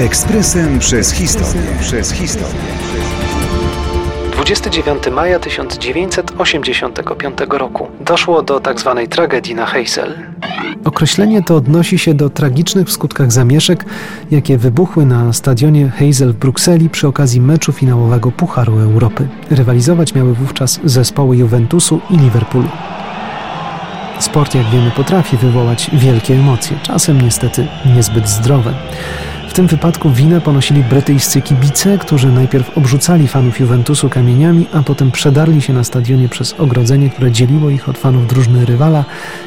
Ekspresem przez historię. Przez historię. 29 maja 1985 roku doszło do tzw. Tak tragedii na Heysel. Określenie to odnosi się do tragicznych w skutkach zamieszek, jakie wybuchły na stadionie Heysel w Brukseli przy okazji meczu finałowego Pucharu Europy. Rywalizować miały wówczas zespoły Juventusu i Liverpoolu. Sport, jak wiemy, potrafi wywołać wielkie emocje, czasem niestety niezbyt zdrowe. W tym wypadku winę ponosili brytyjscy kibice, którzy najpierw obrzucali fanów Juventusu kamieniami, a potem przedarli się na stadionie przez ogrodzenie, które dzieliło ich od fanów drużyny rywala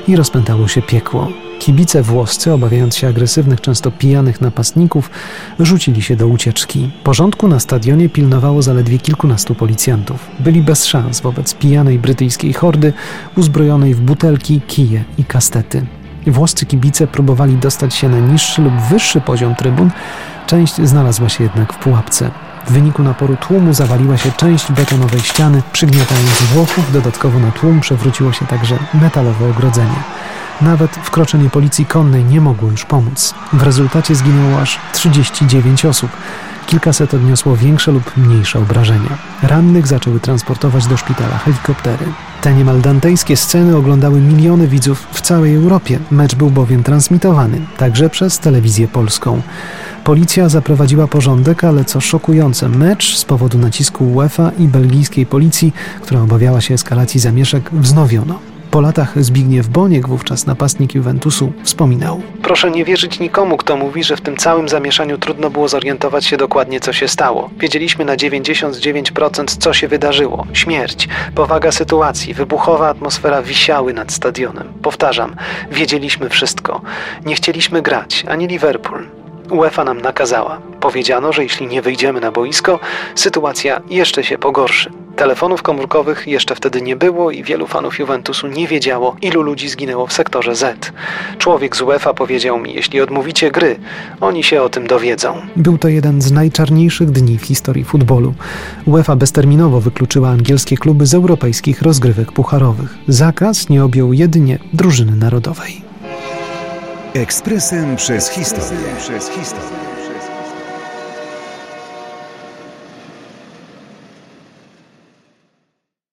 i rozpętało się piekło. Kibice włoscy, obawiając się agresywnych, często pijanych napastników, rzucili się do ucieczki. Porządku na stadionie pilnowało zaledwie kilkunastu policjantów. Byli bez szans wobec pijanej brytyjskiej hordy, uzbrojonej w butelki, kije i kastety. Włoscy kibice próbowali dostać się na niższy lub wyższy poziom trybun, część znalazła się jednak w pułapce. W wyniku naporu tłumu zawaliła się część betonowej ściany, przygniatając Włochów. Dodatkowo na tłum przewróciło się także metalowe ogrodzenie. Nawet wkroczenie policji konnej nie mogło już pomóc. W rezultacie zginęło aż 39 osób. Kilkaset odniosło większe lub mniejsze obrażenia. Rannych zaczęły transportować do szpitala helikoptery. Te niemal dantejskie sceny oglądały miliony widzów w całej Europie. Mecz był bowiem transmitowany, także przez telewizję polską. Policja zaprowadziła porządek, ale co szokujące, mecz z powodu nacisku UEFA i belgijskiej policji, która obawiała się eskalacji zamieszek, wznowiono. Po latach Zbigniew Boniek, wówczas napastnik Juventusu, wspominał. Proszę nie wierzyć nikomu, kto mówi, że w tym całym zamieszaniu trudno było zorientować się dokładnie, co się stało. Wiedzieliśmy na 99%, co się wydarzyło. Śmierć, powaga sytuacji, wybuchowa atmosfera wisiały nad stadionem. Powtarzam, wiedzieliśmy wszystko. Nie chcieliśmy grać, ani Liverpool. UEFA nam nakazała. Powiedziano, że jeśli nie wyjdziemy na boisko, sytuacja jeszcze się pogorszy. Telefonów komórkowych jeszcze wtedy nie było i wielu fanów Juventusu nie wiedziało, ilu ludzi zginęło w sektorze Z. Człowiek z UEFA powiedział mi, jeśli odmówicie gry, oni się o tym dowiedzą. Był to jeden z najczarniejszych dni w historii futbolu. UEFA bezterminowo wykluczyła angielskie kluby z europejskich rozgrywek pucharowych. Zakaz nie objął jedynie drużyny narodowej. Ekspresem przez historię. Przez historię.